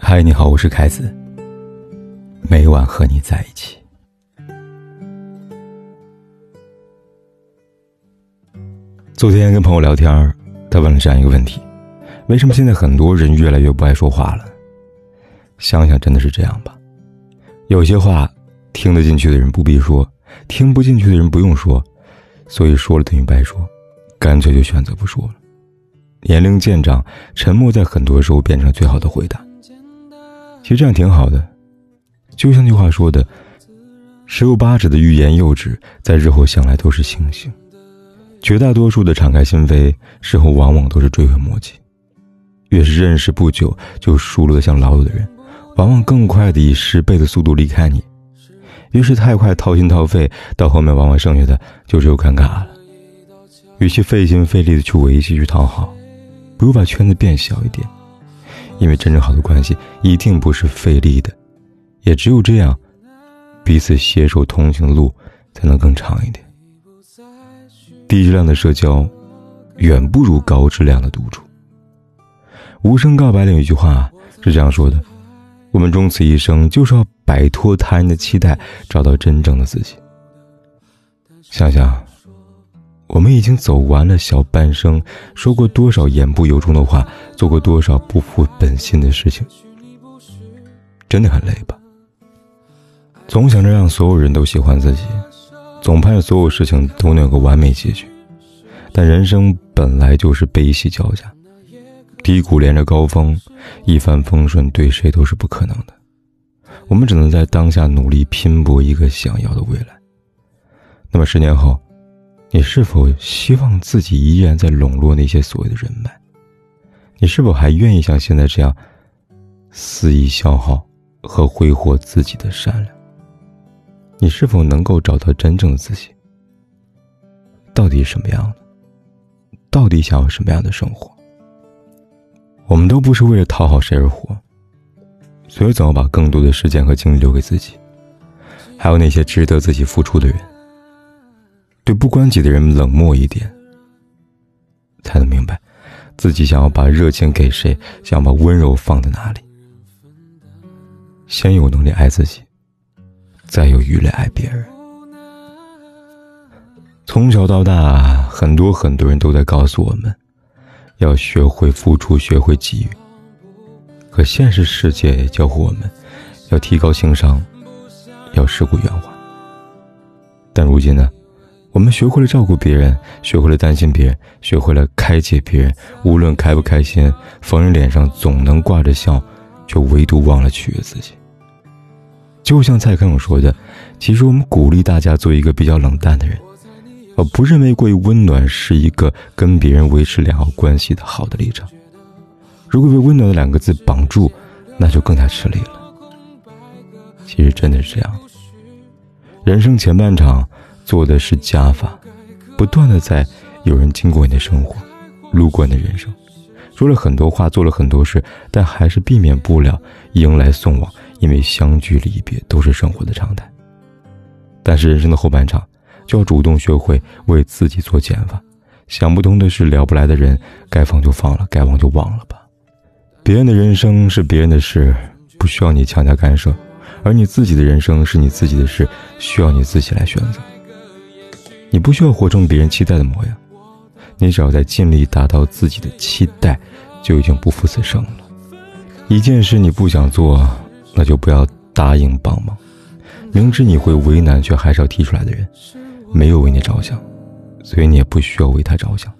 嗨，你好，我是凯子。每晚和你在一起。昨天跟朋友聊天，他问了这样一个问题：为什么现在很多人越来越不爱说话了？想想真的是这样吧。有些话听得进去的人不必说，听不进去的人不用说，所以说了等于白说，干脆就选择不说了。年龄渐长，沉默在很多时候变成最好的回答。其实这样挺好的，就像那句话说的：“十有八九的欲言又止，在日后想来都是星星；绝大多数的敞开心扉，事后往往都是追悔莫及。越是认识不久就熟络的像老友的人，往往更快的以十倍的速度离开你；越是太快掏心掏肺，到后面往往剩下的就只有尴尬了。与其费心费力的去维系、去讨好，不如把圈子变小一点。”因为真正好的关系一定不是费力的，也只有这样，彼此携手同行的路才能更长一点。低质量的社交，远不如高质量的独处。无声告白里有一句话是这样说的：“我们终此一生，就是要摆脱他人的期待，找到真正的自己。”想想。我们已经走完了小半生，说过多少言不由衷的话，做过多少不负本心的事情，真的很累吧？总想着让所有人都喜欢自己，总盼着所有事情都能有个完美结局，但人生本来就是悲喜交加，低谷连着高峰，一帆风顺对谁都是不可能的。我们只能在当下努力拼搏一个想要的未来。那么十年后？你是否希望自己依然在笼络那些所谓的人脉？你是否还愿意像现在这样肆意消耗和挥霍自己的善良？你是否能够找到真正的自己？到底什么样的？到底想要什么样的生活？我们都不是为了讨好谁而活，所以总要把更多的时间和精力留给自己，还有那些值得自己付出的人。对不关己的人冷漠一点，才能明白，自己想要把热情给谁，想要把温柔放在哪里。先有能力爱自己，再有余力爱别人。从小到大，很多很多人都在告诉我们，要学会付出，学会给予。可现实世界也教会我们，要提高情商，要世故圆滑。但如今呢？我们学会了照顾别人，学会了担心别人，学会了开解别人。无论开不开心，逢人脸上总能挂着笑，却唯独忘了取悦自己。就像蔡康永说的：“其实我们鼓励大家做一个比较冷淡的人，而不认为过于温暖是一个跟别人维持良好关系的好的立场。如果被温暖的两个字绑住，那就更加吃力了。其实真的是这样，人生前半场。”做的是加法，不断的在有人经过你的生活，路过你的人生，说了很多话，做了很多事，但还是避免不了迎来送往，因为相聚离别都是生活的常态。但是人生的后半场，就要主动学会为自己做减法。想不通的事，聊不来的人，该放就放了，该忘就忘了吧。别人的人生是别人的事，不需要你强加干涉；而你自己的人生是你自己的事，需要你自己来选择。你不需要活成别人期待的模样，你只要在尽力达到自己的期待，就已经不负此生了。一件事你不想做，那就不要答应帮忙。明知你会为难却还是要提出来的人，没有为你着想，所以你也不需要为他着想。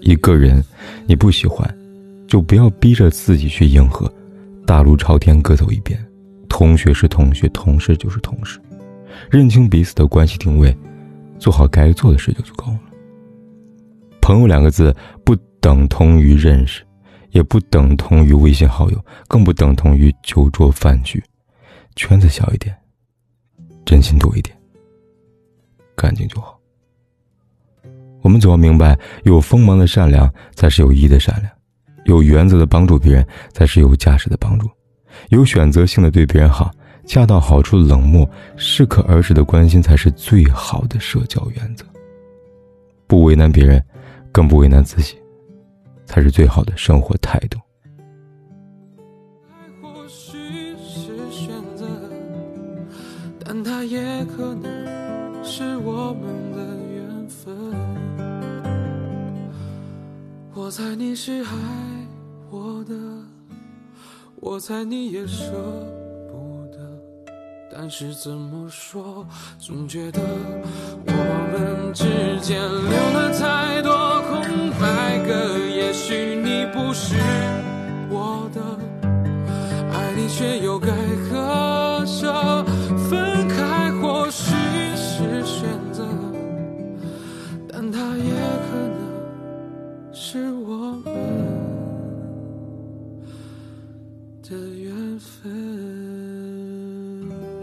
一个人你不喜欢，就不要逼着自己去迎合。大路朝天各走一边，同学是同学，同事就是同事，认清彼此的关系定位。做好该做的事就足够了。朋友两个字不等同于认识，也不等同于微信好友，更不等同于酒桌饭局。圈子小一点，真心多一点，干净就好。我们总要明白，有锋芒的善良才是有意义的善良，有原则的帮助别人才是有价值的帮助，有选择性的对别人好。恰到好处的冷漠，适可而止的关心，才是最好的社交原则。不为难别人，更不为难自己，才是最好的生活态度。或许是选择，但它也可能是我们的缘分。我猜你是爱我的，我猜你也舍不，但是怎么说，总觉得我们之间留了太多空白格。也许你不是我的，爱你却又该割舍，分开或许是选择，但它也可能是我们的缘分。